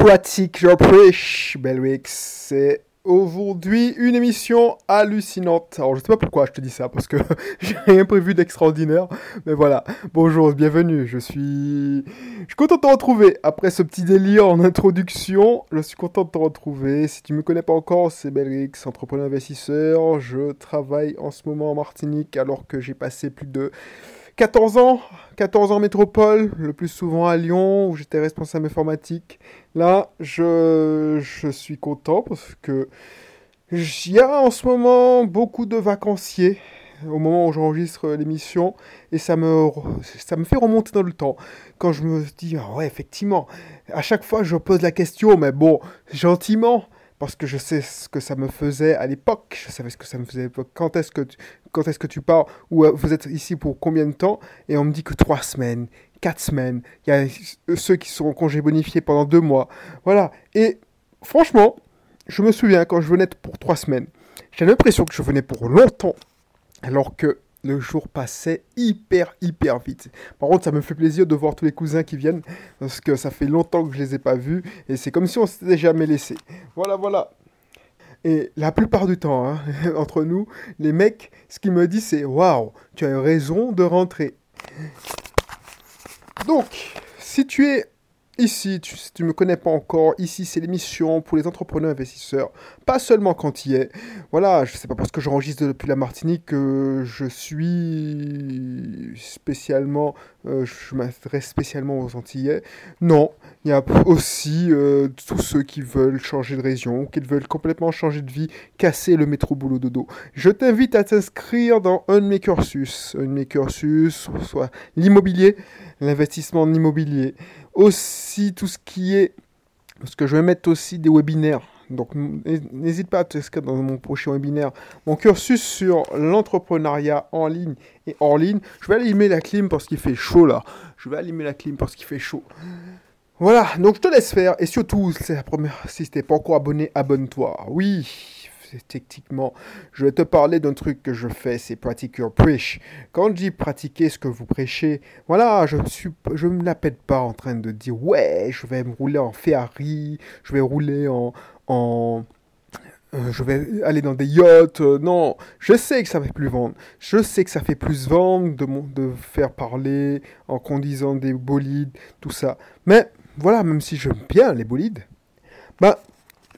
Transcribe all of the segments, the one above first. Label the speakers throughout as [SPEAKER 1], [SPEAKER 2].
[SPEAKER 1] pratique, je prêche, Belwix. C'est aujourd'hui une émission hallucinante. Alors, je sais pas pourquoi je te dis ça, parce que j'ai rien prévu d'extraordinaire. Mais voilà. Bonjour, bienvenue. Je suis. Je suis content de te retrouver. Après ce petit délire en introduction, je suis content de te retrouver. Si tu me connais pas encore, c'est Belrix, entrepreneur investisseur. Je travaille en ce moment en Martinique alors que j'ai passé plus de 14 ans, 14 ans métropole, le plus souvent à Lyon, où j'étais responsable informatique. Là, je, je suis content parce que il a en ce moment beaucoup de vacanciers au moment où j'enregistre l'émission et ça me, ça me fait remonter dans le temps. Quand je me dis, ah ouais, effectivement, à chaque fois je pose la question, mais bon, gentiment, parce que je sais ce que ça me faisait à l'époque, je savais ce que ça me faisait à l'époque, quand est-ce que, tu, quand pars, ou euh, vous êtes ici pour combien de temps, et on me dit que trois semaines, quatre semaines, il y a ceux qui sont en congé bonifié pendant deux mois, voilà, et franchement, je me souviens quand je venais pour trois semaines, j'ai l'impression que je venais pour longtemps, alors que le jour passait hyper, hyper vite. Par contre, ça me fait plaisir de voir tous les cousins qui viennent, parce que ça fait longtemps que je les ai pas vus, et c'est comme si on s'était jamais laissé. Voilà, voilà. Et la plupart du temps, hein, entre nous, les mecs, ce qu'ils me disent, c'est Waouh, tu as raison de rentrer. Donc, si tu es Ici, tu, si tu ne me connais pas encore, ici c'est l'émission pour les entrepreneurs investisseurs, pas seulement quand il est. Voilà, je sais pas parce que j'enregistre depuis la Martinique que je suis spécialement, euh, je m'adresse spécialement aux Antillais. Non, il y a aussi euh, tous ceux qui veulent changer de région, qui veulent complètement changer de vie, casser le métro boulot dodo. Je t'invite à t'inscrire dans un de mes cursus, un de mes cursus, soit l'immobilier, l'investissement en immobilier aussi tout ce qui est... Parce que je vais mettre aussi des webinaires. Donc n'hésite pas à t'inscrire dans mon prochain webinaire. Mon cursus sur l'entrepreneuriat en ligne et hors ligne. Je vais allumer la clim parce qu'il fait chaud là. Je vais allumer la clim parce qu'il fait chaud. Voilà, donc je te laisse faire. Et surtout, c'est la première. Si tu n'es pas encore abonné, abonne-toi. Oui, techniquement, je vais te parler d'un truc que je fais, c'est pratique your preach. Quand je dis pratiquer ce que vous prêchez, voilà, je suis, je me la pète pas en train de dire ouais, je vais me rouler en Ferrari, je vais rouler en, euh, je vais aller dans des yachts. Euh, non, je sais que ça fait plus vendre. Je sais que ça fait plus vendre de, de faire parler en conduisant des bolides, tout ça. Mais voilà, même si j'aime bien les bolides, bah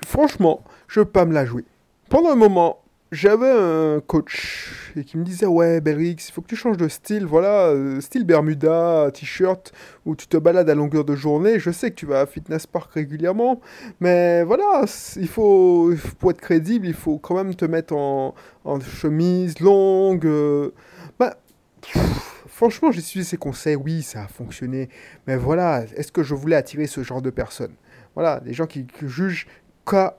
[SPEAKER 1] franchement, je veux pas me la jouer pendant un moment, j'avais un coach et qui me disait ouais Belrix, il faut que tu changes de style, voilà, euh, style Bermuda, t-shirt, où tu te balades à longueur de journée. Je sais que tu vas à Fitness Park régulièrement, mais voilà, il faut, pour être crédible, il faut quand même te mettre en, chemise longue. Euh, bah, franchement, j'ai suivi ces conseils, oui, ça a fonctionné, mais voilà, est-ce que je voulais attirer ce genre de personnes? Voilà, des gens qui, jugent qu'à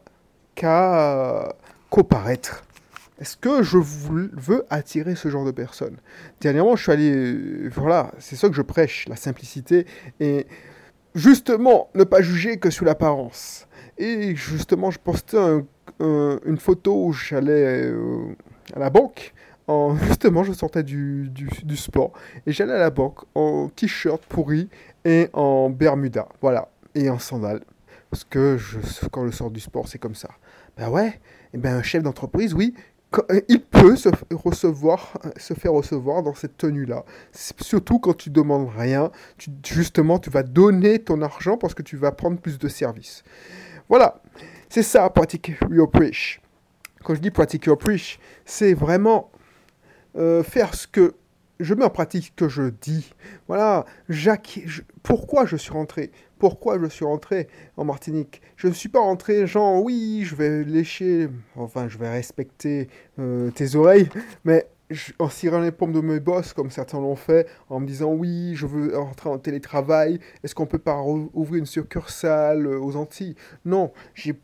[SPEAKER 1] paraître Est-ce que je veux attirer ce genre de personnes? Dernièrement, je suis allé... Euh, voilà, c'est ça que je prêche, la simplicité. Et justement, ne pas juger que sous l'apparence. Et justement, je postais une photo où j'allais euh, à la banque. En, justement, je sortais du, du, sport. Et j'allais à la banque en t-shirt pourri et en bermuda. Voilà. Et en sandales. Parce que quand je sors du sport, c'est comme ça. Ben ouais, eh ben, un chef d'entreprise, oui, il peut se, recevoir, se faire recevoir dans cette tenue-là. Surtout quand tu demandes rien, justement, tu vas donner ton argent parce que tu vas prendre plus de services. Voilà, c'est ça, pratique your preach. Quand je dis pratique your preach, c'est vraiment euh, faire ce que je mets en pratique ce que je dis. Voilà, pourquoi je suis rentré? Pourquoi je suis rentré en Martinique. Je ne suis pas rentré genre oui, je vais lécher, enfin je vais respecter euh, tes oreilles, mais en cirant les pommes de mes boss, comme certains l'ont fait, en me disant oui, je veux rentrer en télétravail, est-ce qu'on peut pas ouvrir une succursale euh, aux Antilles? Non, j'ai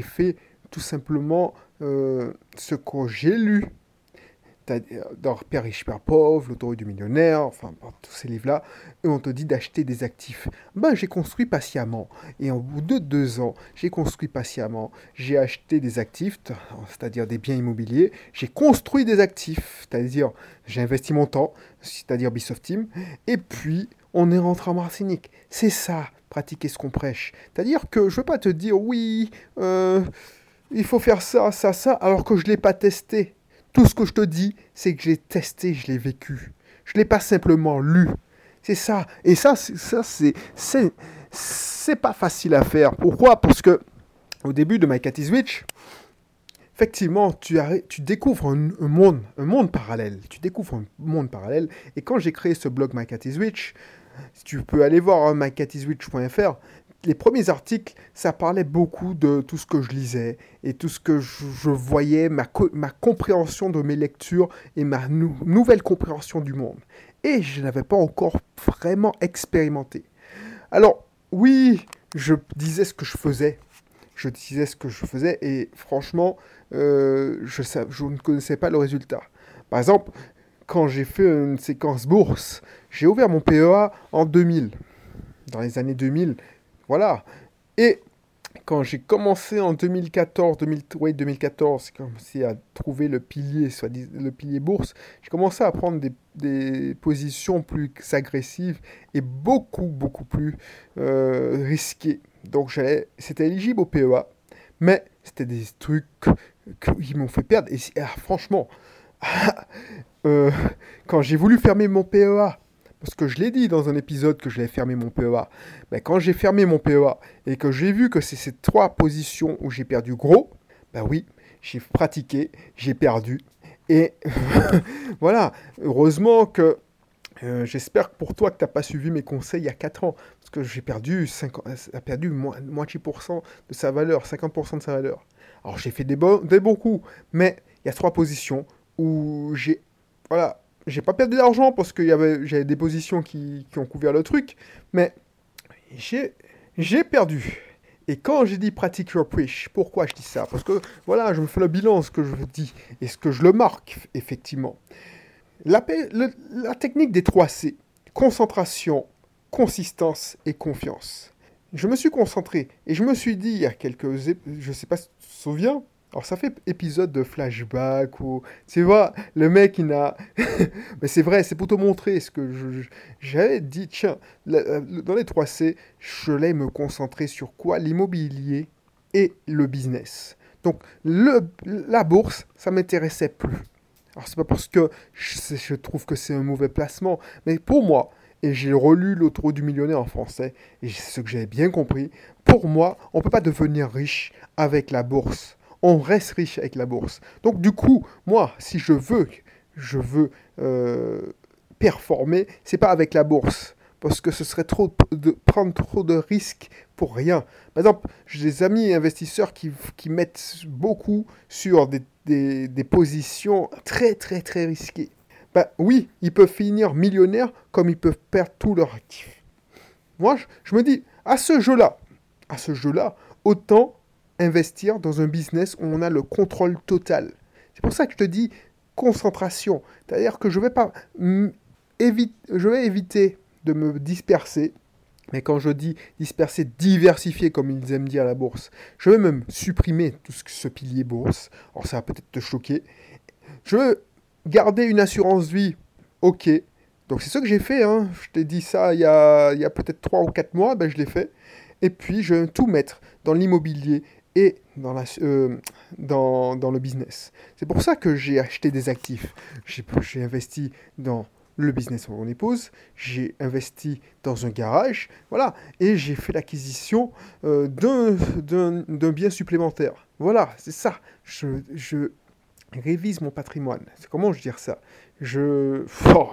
[SPEAKER 1] fait tout simplement euh, ce que j'ai lu dans Père riche, Père pauvre, L'autorité du millionnaire, enfin, tous ces livres-là, et on te dit d'acheter des actifs. Ben, j'ai construit patiemment. Et au bout de deux ans, j'ai construit patiemment. J'ai acheté des actifs, c'est-à-dire des biens immobiliers. J'ai construit des actifs, c'est-à-dire j'ai investi mon temps, c'est-à-dire Bisoft Team. Et puis, on est rentré en Martinique. C'est ça, pratiquer ce qu'on prêche. C'est-à-dire que je ne veux pas te dire, oui, euh, il faut faire ça, ça, ça, alors que je ne l'ai pas testé. Tout ce que je te dis, c'est que j'ai testé, je l'ai vécu. Je ne l'ai pas simplement lu. C'est ça. Et ça, ça c'est, c'est, pas facile à faire. Pourquoi? Parce que au début de My Cat effectivement, tu, découvres un, monde, un monde parallèle. Tu découvres un monde parallèle. Et quand j'ai créé ce blog My Cat tu peux aller voir hein, mycatiswitch.fr, les premiers articles, ça parlait beaucoup de tout ce que je lisais et tout ce que je, voyais, ma, ma, compréhension de mes lectures et ma nouvelle compréhension du monde. Et je n'avais pas encore vraiment expérimenté. Alors, oui, je disais ce que je faisais. Je disais ce que je faisais et franchement, euh, je, je ne connaissais pas le résultat. Par exemple, quand j'ai fait une séquence bourse, j'ai ouvert mon PEA en 2000. Dans les années 2000, voilà. Et quand j'ai commencé en 2014, 2014, j'ai commencé à trouver le pilier, soit le pilier bourse, j'ai commencé à prendre des, positions plus agressives et beaucoup, beaucoup plus euh, risquées. Donc c'était éligible au PEA, mais c'était des trucs qui m'ont fait perdre. Et ah, franchement, euh, quand j'ai voulu fermer mon PEA, parce que je l'ai dit dans un épisode que je l'ai fermé mon PEA. Ben, quand j'ai fermé mon PEA et que j'ai vu que c'est ces trois positions où j'ai perdu gros, ben oui, j'ai pratiqué, j'ai perdu. Et voilà, heureusement que euh, j'espère pour toi que tu n'as pas suivi mes conseils il y a 4 ans. Parce que j'ai perdu, 50, a perdu moitié de sa valeur, 50% de sa valeur. Alors j'ai fait des, des bons coups, mais il y a trois positions où j'ai voilà, j'ai pas perdu d'argent parce que j'avais des positions qui, ont couvert le truc, mais j'ai perdu. Et quand j'ai dit pratique your preach, pourquoi je dis ça? Parce que voilà, je me fais le bilan, ce que je dis, et ce que je le marque, effectivement. La, la technique des 3 C, concentration, consistance et confiance. Je me suis concentré et je me suis dit il y a quelques... Je sais pas si tu te souviens, alors ça fait épisode de flashback ou tu vois le mec il a mais c'est vrai c'est pour te montrer ce que j'avais dit tiens dans les 3 C je voulais me concentrer sur quoi? L'immobilier et le business. Donc le, la bourse ça m'intéressait plus. Alors c'est pas parce que je, je trouve que c'est un mauvais placement mais pour moi et j'ai relu L'autoroute du millionnaire en français et c'est ce que j'avais bien compris. Pour moi, on ne peut pas devenir riche avec la bourse on reste riche avec la bourse. Donc du coup, moi, si je veux, je veux euh, performer, c'est pas avec la bourse. Parce que ce serait trop de prendre trop de risques pour rien. Par exemple, j'ai des amis investisseurs qui, mettent beaucoup sur des, positions très très très risquées. Ben oui, ils peuvent finir millionnaires comme ils peuvent perdre tous leurs actifs. Moi, je me dis, à ce jeu-là, à ce jeu-là, autant investir dans un business où on a le contrôle total. C'est pour ça que je te dis concentration. C'est-à-dire que je vais pas je vais éviter de me disperser. Mais quand je dis disperser, diversifier, comme ils aiment dire à la bourse, je vais même supprimer tout ce, pilier bourse. Alors ça va peut-être te choquer. Je veux garder une assurance vie, ok. Donc c'est ce que j'ai fait. Hein. Je t'ai dit ça il y a, peut-être 3 ou 4 mois, ben je l'ai fait. Et puis je vais tout mettre dans l'immobilier et dans, la, euh, dans, dans, le business. C'est pour ça que j'ai acheté des actifs. J'ai investi dans le business de mon épouse, j'ai investi dans un garage, voilà, et j'ai fait l'acquisition euh, d'un bien supplémentaire. Voilà, c'est ça. Je, je, révise mon patrimoine. Comment je dire ça? Je... Oh,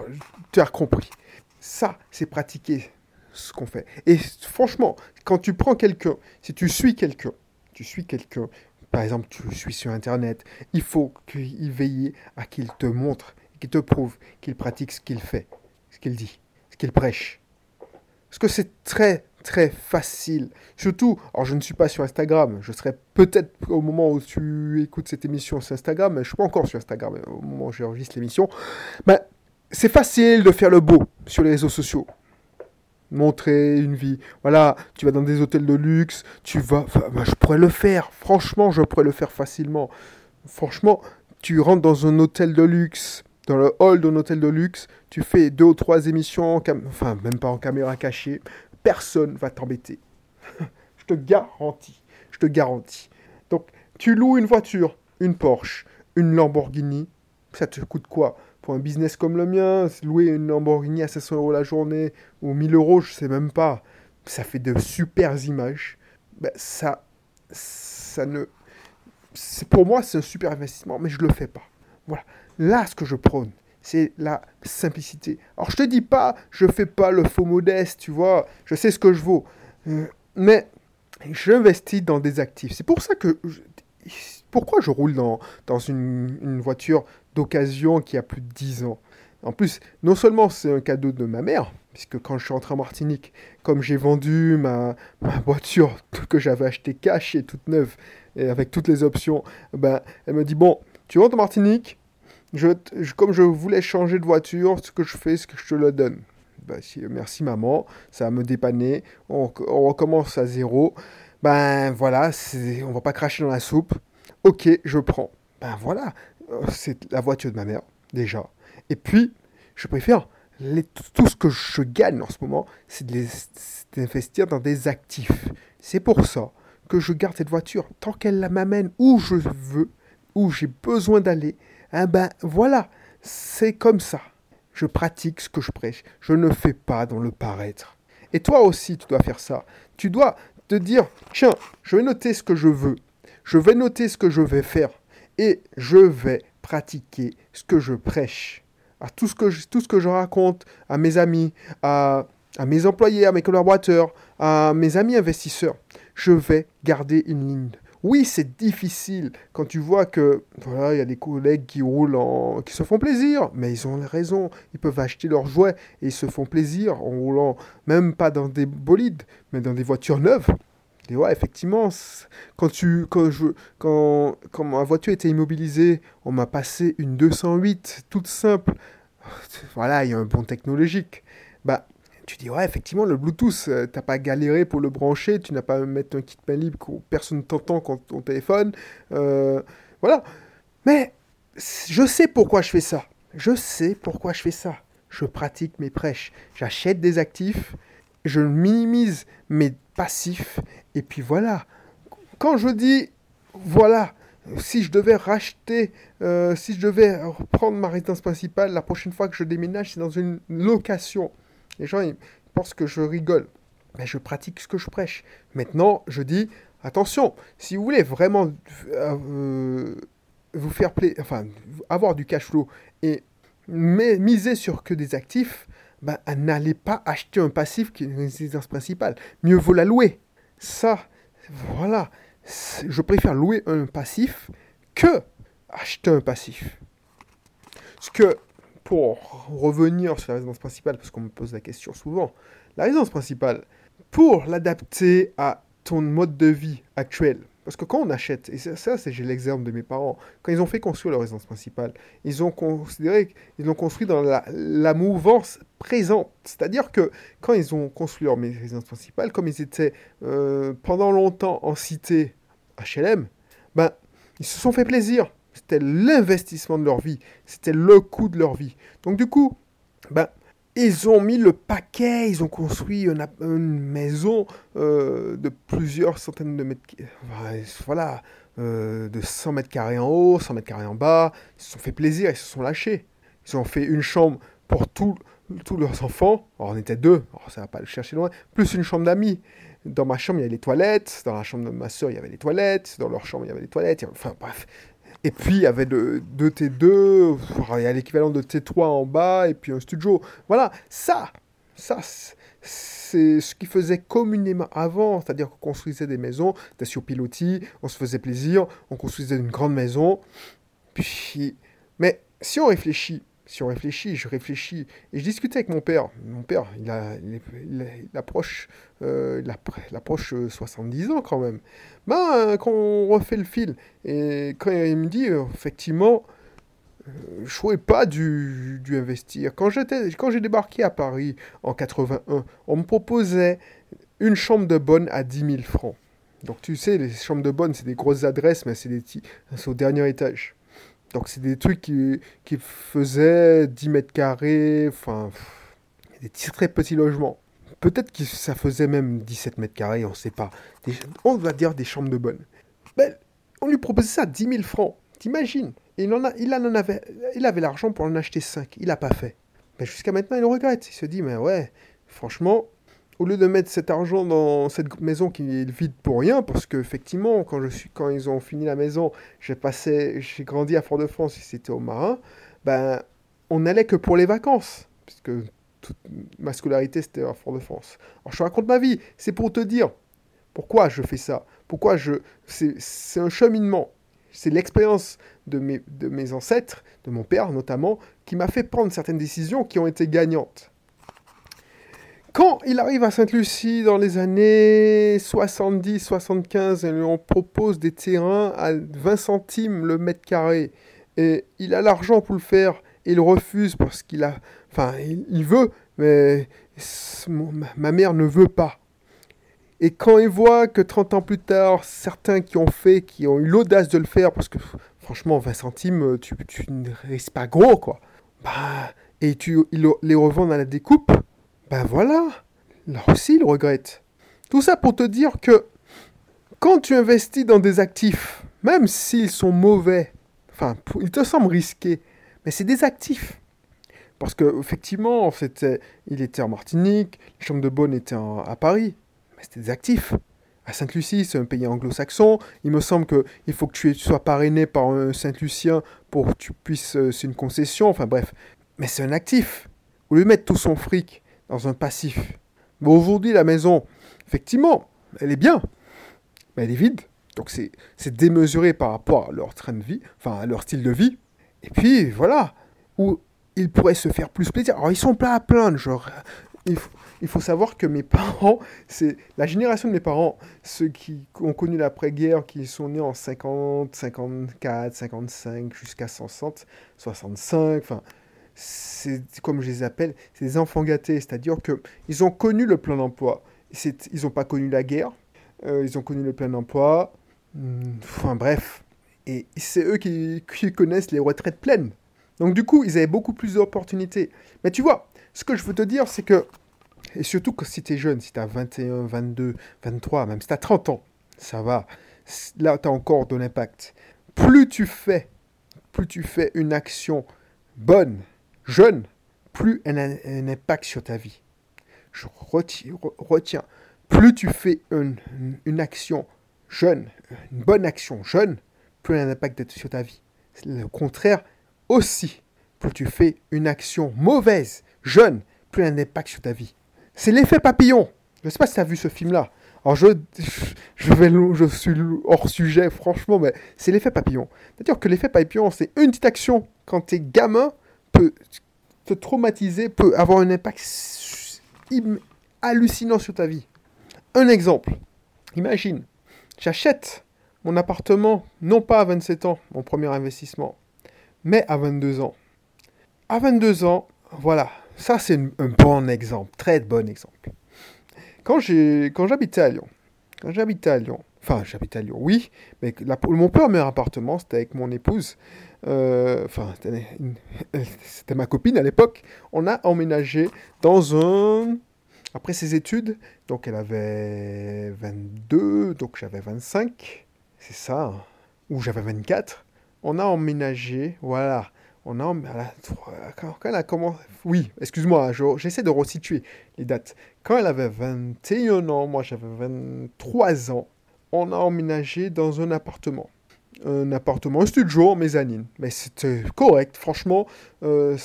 [SPEAKER 1] tu as compris. Ça, c'est pratiquer ce qu'on fait. Et franchement, quand tu prends quelqu'un, si tu suis quelqu'un, tu suis quelqu'un, par exemple, tu suis sur Internet, il faut qu'il veille à qu'il te montre, qu'il te prouve qu'il pratique ce qu'il fait, ce qu'il dit, ce qu'il prêche. Parce que c'est très, très facile. Surtout, alors je ne suis pas sur Instagram, je serai peut-être au moment où tu écoutes cette émission sur Instagram, mais je ne suis pas encore sur Instagram au moment où j'enregistre l'émission. Mais c'est facile de faire le beau sur les réseaux sociaux montrer une vie. Voilà, tu vas dans des hôtels de luxe, tu vas... Bah, je pourrais le faire, franchement, je pourrais le faire facilement. Franchement, tu rentres dans un hôtel de luxe, dans le hall d'un hôtel de luxe, tu fais deux ou trois émissions, enfin même pas en caméra cachée, personne va t'embêter. je te garantis, je te garantis. Donc tu loues une voiture, une Porsche, une Lamborghini, ça te coûte quoi? Pour un business comme le mien, louer une Lamborghini à 500 euros la journée ou 1000 euros, je sais même pas, ça fait de super images. Ben, ça, ça ne, pour moi c'est un super investissement, mais je le fais pas. Voilà. Là, ce que je prône, c'est la simplicité. Alors, je te dis pas, je fais pas le faux modeste, tu vois, je sais ce que je vaux. Euh, mais j'investis dans des actifs. C'est pour ça que. pourquoi je roule dans, dans une voiture d'occasion qui a plus de 10 ans En plus, non seulement c'est un cadeau de ma mère, puisque quand je suis rentré en Martinique, comme j'ai vendu ma, voiture que j'avais achetée cash et toute neuve, et avec toutes les options, ben, elle me dit Bon, tu rentres en Martinique, je, comme je voulais changer de voiture, ce que je fais, c'est que je te le donne. Ben, merci maman, ça va me dépanner. On, on recommence à zéro. Ben voilà, on va pas cracher dans la soupe. Ok, je prends. Ben voilà, c'est la voiture de ma mère, déjà. Et puis, je préfère tout ce que je gagne en ce moment, c'est d'investir dans des actifs. C'est pour ça que je garde cette voiture. Tant qu'elle m'amène où je veux, où j'ai besoin d'aller, eh ben voilà, c'est comme ça. Je pratique ce que je prêche. Je ne fais pas dans le paraître. Et toi aussi, tu dois faire ça. Tu dois te dire, tiens, je vais noter ce que je veux. Je vais noter ce que je vais faire. Et je vais pratiquer ce que je prêche. À tout ce que je, tout ce que je raconte à mes amis, à, à mes employés, à mes collaborateurs, à mes amis investisseurs, je vais garder une ligne oui, c'est difficile quand tu vois que voilà, il y a des collègues qui roulent en... qui se font plaisir, mais ils ont raison. Ils peuvent acheter leurs jouets et ils se font plaisir en roulant même pas dans des bolides, mais dans des voitures neuves. Ouais, effectivement, quand tu quand je quand quand ma voiture était immobilisée, on m'a passé une 208 toute simple. Voilà, il y a un bon technologique. Bah tu dis, ouais, effectivement, le Bluetooth, euh, t'as pas galéré pour le brancher, tu n'as pas à mettre un kit main libre que personne t'entend quand ton téléphone. Euh, voilà. Mais je sais pourquoi je fais ça. Je sais pourquoi je fais ça. Je pratique mes prêches. J'achète des actifs, je minimise mes passifs, et puis voilà. Quand je dis, voilà, si je devais racheter, euh, si je devais reprendre ma résidence principale, la prochaine fois que je déménage, c'est dans une location. Les gens pensent que je rigole. Mais je pratique ce que je prêche. Maintenant, je dis, attention, si vous voulez vraiment euh, vous faire plaisir, enfin, avoir du cash flow et miser sur que des actifs, ben, n'allez pas acheter un passif qui est une résidence principale. Mieux vaut la louer. Ça, voilà. Je préfère louer un passif que acheter un passif. Ce que pour revenir sur la résidence principale, parce qu'on me pose la question souvent, la résidence principale, pour l'adapter à ton mode de vie actuel, parce que quand on achète, et ça, c'est j'ai l'exemple de mes parents, quand ils ont fait construire leur résidence principale, ils ont considéré qu'ils l'ont construit dans la, mouvance présente. C'est-à-dire que quand ils ont construit leur résidence principale, comme ils étaient euh, pendant longtemps en cité HLM, ben, ils se sont fait plaisir. C'était l'investissement de leur vie. C'était le coût de leur vie. Donc du coup, ben, ils ont mis le paquet, ils ont construit une, maison euh, de plusieurs centaines de mètres, voilà, euh, de 100 mètres carrés en haut, 100 mètres carrés en bas. Ils se sont fait plaisir, ils se sont lâchés. Ils ont fait une chambre pour tous leurs enfants. Alors on était deux, ça va pas le chercher loin, plus une chambre d'amis. Dans ma chambre, il y avait les toilettes. Dans la chambre de ma soeur, il y avait les toilettes. Dans leur chambre, il y avait les toilettes. Enfin, bref, et puis, il y avait deux T2, il y a l'équivalent de T3 en bas, et puis un studio. Voilà, ça, ça, c'est ce qui faisait communément avant, c'est-à-dire qu'on construisait des maisons, c'était sur on se faisait plaisir, on construisait une grande maison. Puis, mais si on réfléchit, si on réfléchit, je réfléchis, et je discutais avec mon père. Mon père, il, a, il, approche, euh, il approche 70 euh, ans quand même. Ben, euh, quand on refait le fil, et quand il me dit, euh, effectivement, je ne pas du, investir. Quand j'ai débarqué à Paris en 81, on me proposait une chambre de bonne à 10 000 francs. Donc tu sais, les chambres de bonne, c'est des grosses adresses, mais c'est au dernier étage. Donc c'est des trucs qui, qui faisaient 10 mètres carrés, enfin, des très petits logements. Peut-être que ça faisait même 17 mètres carrés, on ne sait pas. on va dire des chambres de bonne. Ben, on lui proposait ça 10 000 francs. T'imagines? Il, en a, il, en avait, il avait l'argent pour en acheter 5. Il n'a pas fait. Ben, Jusqu'à maintenant, il le regrette. Il se dit, mais ouais, franchement, au lieu de mettre cet argent dans cette maison qui est vide pour rien, parce qu'effectivement, quand, je suis, quand ils ont fini la maison, j'ai passé, j'ai grandi à Fort-de-France, et c'était au Marin, ben, on n'allait que pour les vacances, puisque toute ma scolarité, c'était à Fort-de-France. Alors, je raconte ma vie, c'est pour te dire pourquoi je fais ça, pourquoi je... C'est un cheminement, c'est l'expérience de mes ancêtres, de mon père notamment, qui m'a fait prendre certaines décisions qui ont été gagnantes. Quand il arrive à Sainte-Lucie dans les années 70-75, et on propose des terrains à 20 centimes le mètre carré, et il a l'argent pour le faire, il refuse parce qu'il a... Enfin, il, veut, mais ma mère ne veut pas. Et quand il voit que 30 ans plus tard, certains qui ont fait, qui ont eu l'audace de le faire, parce que franchement, 20 centimes, tu, ne risques pas gros, quoi. Bah, et tu ils les revendent à la découpe, ben voilà, là aussi il regrette. Tout ça pour te dire que quand tu investis dans des actifs, même s'ils sont mauvais, enfin, ils te semblent risqués, mais c'est des actifs. Parce que effectivement, c'était, il était en Martinique, les chambres de bonne étaient à Paris, mais c'était des actifs. À Sainte-Lucie, c'est un pays anglo-saxon. Il me semble qu'il faut que tu sois parrainé par un Saint-Lucien pour que tu puisses. Euh, c'est une concession, enfin bref. Mais c'est un actif. Au lieu de mettre tout son fric dans un passif. Mais aujourd'hui, la maison, effectivement, elle est bien, mais elle est vide. Donc c'est démesuré par rapport à leur train de vie, enfin à leur style de vie. Et puis voilà, où ils pourraient se faire plus plaisir. Alors ils sont pas à plaindre, genre. Il faut, il faut savoir que mes parents, c'est la génération de mes parents, ceux qui ont connu l'après-guerre, qui sont nés en 50, 54, 55, jusqu'à 60, 65, enfin, c'est comme je les appelle, des enfants gâtés, c'est-à-dire qu'ils ont connu le plein emploi. Ils n'ont pas connu la guerre, euh, ils ont connu le plein emploi, hmm, enfin bref. Et c'est eux qui, connaissent les retraites pleines. Donc du coup, ils avaient beaucoup plus d'opportunités. Mais tu vois, ce que je veux te dire, c'est que, et surtout que si tu es jeune, si tu as 21, 22, 23, même si tu as 30 ans, ça va. Là, tu as encore de l'impact. Plus tu fais, plus tu fais une action bonne, jeune, plus elle a un impact sur ta vie. Je retiens, plus tu fais une, action jeune, une bonne action jeune, plus elle a un impact sur ta vie. Le contraire aussi, plus tu fais une action mauvaise, jeune, plus elle a un impact sur ta vie. C'est l'effet papillon. Je ne sais pas si tu as vu ce film-là. Alors je, je, je suis hors sujet, franchement, mais c'est l'effet papillon. C'est-à-dire que l'effet papillon, c'est une petite action quand tu es gamin te traumatiser, peut avoir un impact hallucinant sur ta vie. Un exemple. Imagine, j'achète mon appartement, non pas à 27 ans, mon premier investissement, mais à 22 ans. À 22 ans, voilà, ça c'est un bon exemple, très bon exemple. Quand j'habitais à Lyon, quand j'habitais à Lyon, enfin j'habitais à Lyon, oui, mais mon premier appartement, c'était avec mon épouse, enfin, c'était ma copine à l'époque, on a emménagé dans un... Après ses études, donc elle avait 22, donc j'avais 25, c'est ça, hein. ou j'avais 24, on a emménagé, voilà, on a, quand, elle a commencé, oui, excuse-moi, j'essaie de resituer les dates. Quand elle avait 21 ans, moi j'avais 23 ans, on a emménagé dans un appartement un appartement, un studio en mezzanine. Mais c'était correct, franchement. Euh,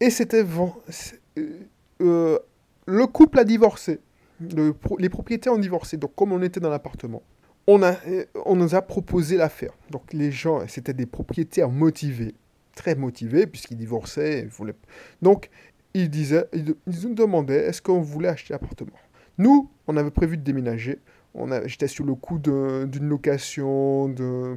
[SPEAKER 1] et c'était... Euh, euh, le couple a divorcé. les propriétaires ont divorcé. Donc comme on était dans l'appartement, on, on nous a proposé l'affaire. Donc les gens, c'était des propriétaires motivés, très motivés, puisqu'ils divorçaient. Voulaient... Donc ils, disaient, ils nous demandaient est-ce qu'on voulait acheter l'appartement? Nous, on avait prévu de déménager j'étais sur le coup d'une location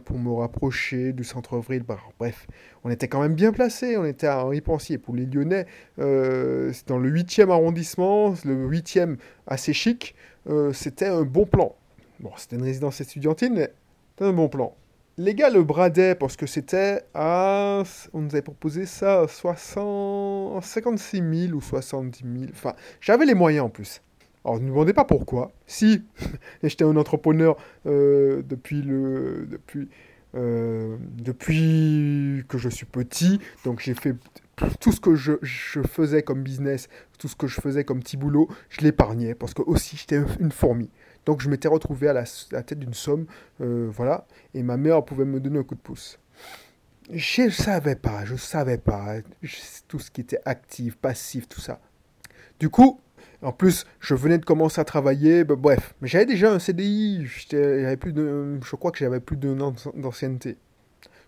[SPEAKER 1] pour me rapprocher du centre-ville. Bah, bref, on était quand même bien placé. On était à Henri Pensier. Pour les Lyonnais, euh, dans le 8e arrondissement, le 8e assez chic, euh, c'était un bon plan. Bon, c'était une résidence étudiantine, mais c'était un bon plan. les gars le bradaient parce que c'était à. On nous avait proposé ça à 60... 56 000 ou 70 000. Enfin, j'avais les moyens en plus. Alors, ne me demandez pas pourquoi. Si, j'étais un entrepreneur euh, depuis le. Depuis. Euh, depuis que je suis petit, donc j'ai fait tout ce que je, faisais comme business, tout ce que je faisais comme petit boulot, je l'épargnais parce que aussi j'étais une fourmi. Donc je m'étais retrouvé à la, tête d'une somme, euh, voilà, et ma mère pouvait me donner un coup de pouce. Je ne savais pas, je ne savais pas tout ce qui était actif, passif, tout ça. Du coup, en plus, je venais de commencer à travailler, bref, mais j'avais déjà un CDI, plus de, je crois que j'avais plus d'un an d'ancienneté.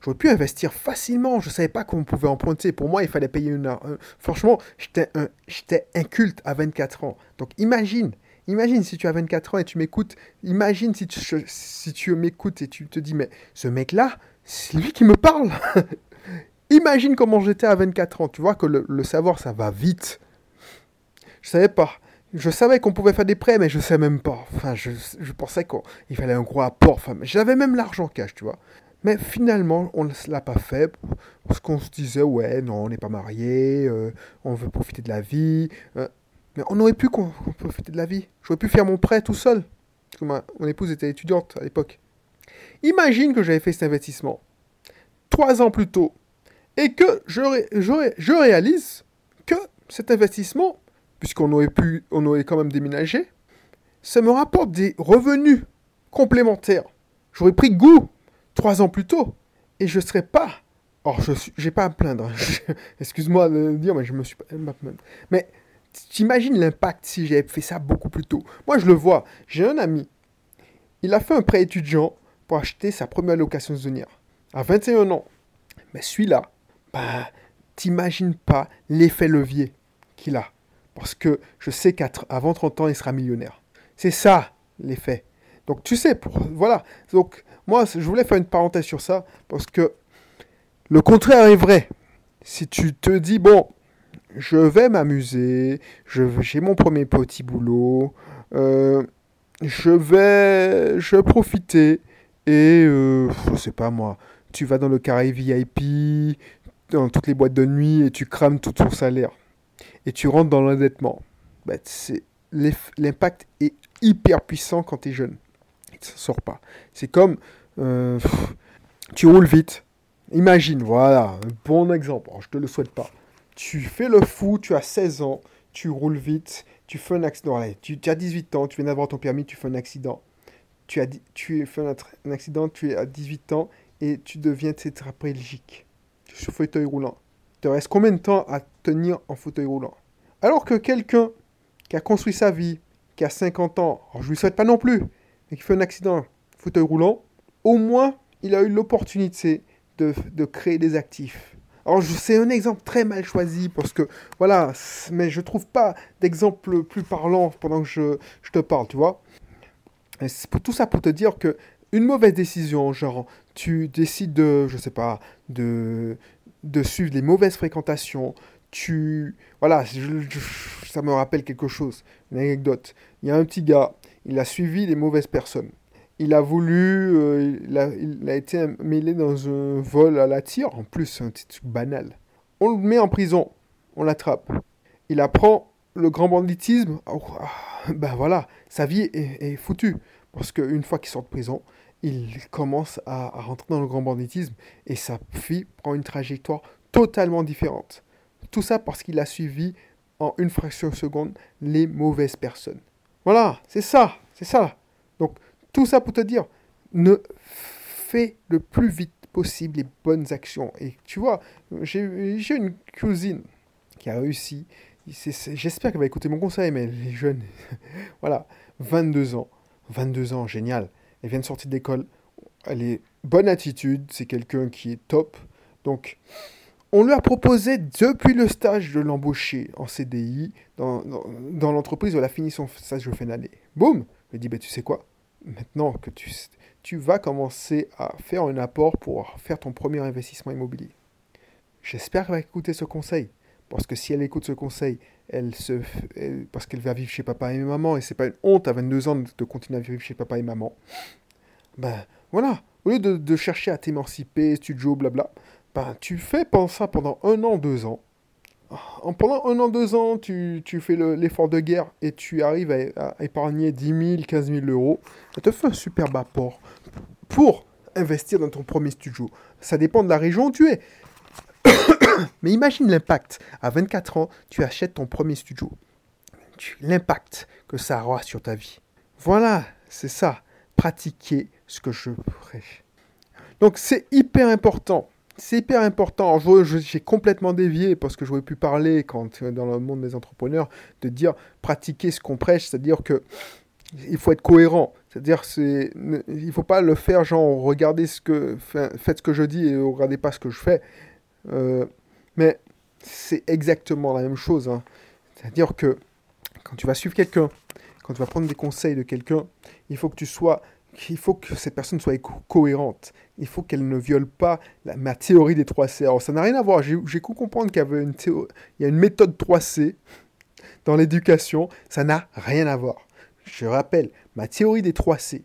[SPEAKER 1] J'aurais pu investir facilement, je ne savais pas qu'on pouvait emprunter. Pour moi, il fallait payer une... franchement, j'étais inculte à 24 ans. Donc imagine, Imagine si tu as 24 ans et tu m'écoutes. Imagine si tu, si tu m'écoutes et tu te dis, mais ce mec-là, c'est lui qui me parle. Imagine comment j'étais à 24 ans. Tu vois que le, savoir, ça va vite. Je savais pas. Je savais qu'on pouvait faire des prêts, mais je sais même pas. Enfin, je, pensais qu'il fallait un gros apport. Enfin, j'avais même l'argent cash, tu vois. Mais finalement, on ne l'a pas fait parce qu'on se disait, ouais, non, on n'est pas marié, euh, on veut profiter de la vie. Euh, mais on aurait pu profiter de la vie. J'aurais pu faire mon prêt tout seul. Parce que mon épouse était étudiante à l'époque. Imagine que j'avais fait cet investissement trois ans plus tôt et que je réalise que cet investissement, puisqu'on aurait pu, on aurait quand même déménagé, ça me rapporte des revenus complémentaires. J'aurais pris goût trois ans plus tôt et je serais pas. Alors, je n'ai pas à me plaindre. Excuse-moi de dire, mais je me suis pas. Mais T'imagines l'impact si j'avais fait ça beaucoup plus tôt. Moi, je le vois. J'ai un ami. Il a fait un prêt étudiant pour acheter sa première location saisonnière. À 21 ans. Mais celui-là, bah, t'imagines pas l'effet levier qu'il a. Parce que je sais qu'avant 30 ans, il sera millionnaire. C'est ça, l'effet. Donc, tu sais, voilà. Donc, moi, je voulais faire une parenthèse sur ça. Parce que le contraire est vrai. Si tu te dis, bon, je vais m'amuser, j'ai mon premier petit boulot, euh, je vais, je profiter et euh, je sais pas moi, tu vas dans le carré VIP, dans toutes les boîtes de nuit et tu crames tout ton salaire et tu rentres dans l'endettement. Bah, l'impact est hyper puissant quand tu es jeune. Il ne sort pas. C'est comme euh, tu roules vite. Imagine, voilà, un bon exemple. je te le souhaite pas tu fais le fou, tu as 16 ans, tu roules vite, tu fais un accident. Tu, as 18 ans, tu viens d'avoir ton permis, tu fais un accident. Tu, as, tu fais un, accident, tu es à 18 ans et tu deviens tétraplégique sur fauteuil roulant. Te reste combien de temps à tenir en fauteuil roulant? Alors que quelqu'un qui a construit sa vie, qui a 50 ans, je lui souhaite pas non plus, mais qui fait un accident fauteuil roulant, au moins il a eu l'opportunité de, de créer des actifs alors, c'est un exemple très mal choisi parce que, voilà, mais je trouve pas d'exemple plus parlant pendant que je, te parle, tu vois. c'est pour tout ça pour te dire que une mauvaise décision, genre, tu décides de, je sais pas, de, de suivre les mauvaises fréquentations, tu. Voilà, ça me rappelle quelque chose, une anecdote. Il y a un petit gars, il a suivi les mauvaises personnes il a voulu, euh, il, a, été mêlé dans un vol à la tire, en plus un petit truc banal. On le met en prison, on l'attrape. Il apprend le grand banditisme, oh, ah, ben voilà, sa vie est, foutue. Parce qu'une fois qu'il sort de prison, il commence à, à, rentrer dans le grand banditisme et sa vie prend une trajectoire totalement différente. Tout ça parce qu'il a suivi en une fraction de seconde les mauvaises personnes. Voilà, c'est ça, c'est ça. Donc tout ça pour te dire, ne fais le plus vite possible les bonnes actions. Et tu vois, j'ai une cousine qui a réussi. J'espère qu'elle va écouter mon conseil, mais elle est jeune. voilà, 22 ans. 22 ans, génial. Elle vient de sortir d'école. Elle est bonne attitude. C'est quelqu'un qui est top. Donc, on lui a proposé depuis le stage de l'embaucher en CDI dans, l'entreprise où elle a fini son stage de fin d'année. Boum Je lui dit, bah, tu sais quoi? Maintenant que tu vas commencer à faire un apport pour faire ton premier investissement immobilier. J'espère qu'elle va écouter ce conseil. Parce que si elle écoute ce conseil, elle se, parce qu'elle va vivre chez papa et maman, et c'est pas une honte à 22 ans de continuer à vivre chez papa et maman, ben voilà, au lieu de, chercher à t'émanciper, studio, blabla, ben, tu fais ça pendant un an, deux ans. En, pendant un an, deux ans, tu, fais l'effort de guerre et tu arrives à, épargner 10 000, 15 000 euros. Ça te fait un superbe apport pour investir dans ton premier studio. Ça dépend de la région où tu es. Mais imagine l'impact. À 24 ans, tu achètes ton premier studio. L'impact que ça aura sur ta vie. Voilà, c'est ça. Pratiquer ce que je prêche. Donc c'est hyper important. C'est hyper important. J'ai complètement dévié parce que j'aurais pu parler quand dans le monde des entrepreneurs de dire pratiquer ce qu'on prêche, c'est-à-dire que il faut être cohérent. C'est-à-dire, c'est, il faut pas le faire genre regardez ce que, faites ce que je dis et regardez pas ce que je fais. Euh, mais c'est exactement la même chose. Hein. C'est-à-dire que quand tu vas suivre quelqu'un, quand tu vas prendre des conseils de quelqu'un, il faut que tu sois, il faut que cette personne soit cohérente. Il faut qu'elle ne viole pas ma théorie des 3C. Alors ça n'a rien à voir. J'ai, cru comprendre qu'il y a une méthode 3C dans l'éducation. Ça n'a rien à voir. Je rappelle, ma théorie des 3C.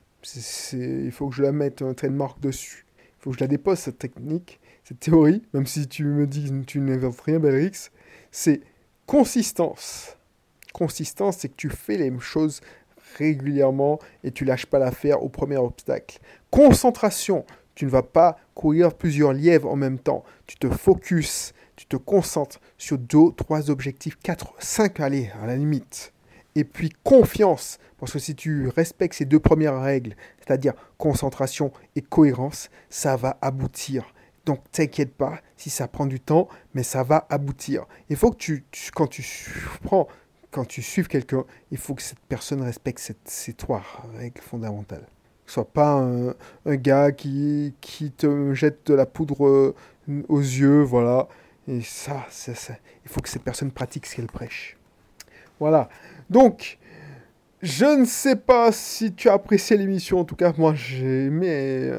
[SPEAKER 1] il faut que je la mette un trademark dessus. Il faut que je la dépose cette technique, cette théorie, même si tu me dis que tu n'inventes rien, Belrix. C'est consistance, consistance, c'est que tu fais les mêmes choses régulièrement et tu lâches pas l'affaire au premier obstacle. Concentration, tu ne vas pas courir plusieurs lièvres en même temps. Tu te focuses, tu te concentres sur deux, trois objectifs, quatre, cinq, allez, à la limite. Et puis confiance, parce que si tu respectes ces deux premières règles, c'est-à-dire concentration et cohérence, ça va aboutir. Donc t'inquiète pas si ça prend du temps, mais ça va aboutir. Il faut que tu quand tu prends quand tu suives quelqu'un, il faut que cette personne respecte ces trois règles fondamentales. Soit pas un, gars qui, qui te jette de la poudre euh, aux yeux, voilà. Et ça, ça, ça, il faut que cette personne pratique ce qu'elle prêche. Voilà. Donc, je ne sais pas si tu as apprécié l'émission. En tout cas, moi, j'ai aimé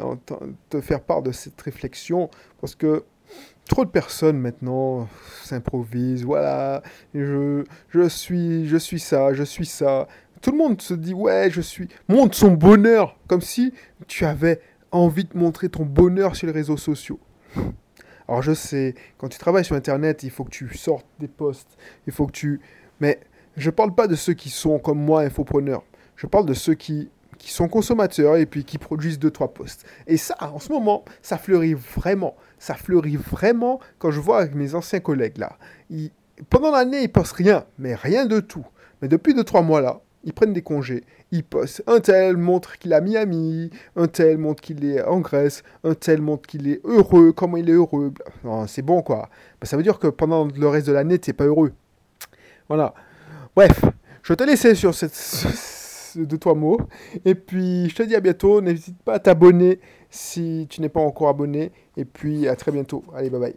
[SPEAKER 1] te faire part de cette réflexion parce que trop de personnes maintenant s'improvisent. Voilà, je, je, suis, je suis ça, je suis ça. Tout le monde se dit ouais, je suis. Montre son bonheur, comme si tu avais envie de montrer ton bonheur sur les réseaux sociaux. Alors je sais, quand tu travailles sur Internet, il faut que tu sortes des posts, il faut que tu. Mais je parle pas de ceux qui sont comme moi infopreneurs. Je parle de ceux qui qui sont consommateurs et puis qui produisent deux trois posts. Et ça, en ce moment, ça fleurit vraiment. Ça fleurit vraiment quand je vois avec mes anciens collègues là. pendant l'année, ils postent rien, mais rien de tout. Mais depuis deux trois mois là, ils prennent des congés, ils postent. Un tel montre qu'il a Miami, un tel montre qu'il est en Grèce, un tel montre qu'il est heureux, comment il est heureux. C'est bon quoi. ça veut dire que pendant le reste de l'année, tu n'es pas heureux. Voilà. Bref, je te laisser sur cette de trois mots. Et puis, je te dis à bientôt. N'hésite pas à t'abonner si tu n'es pas encore abonné. Et puis, à très bientôt. Allez, bye bye.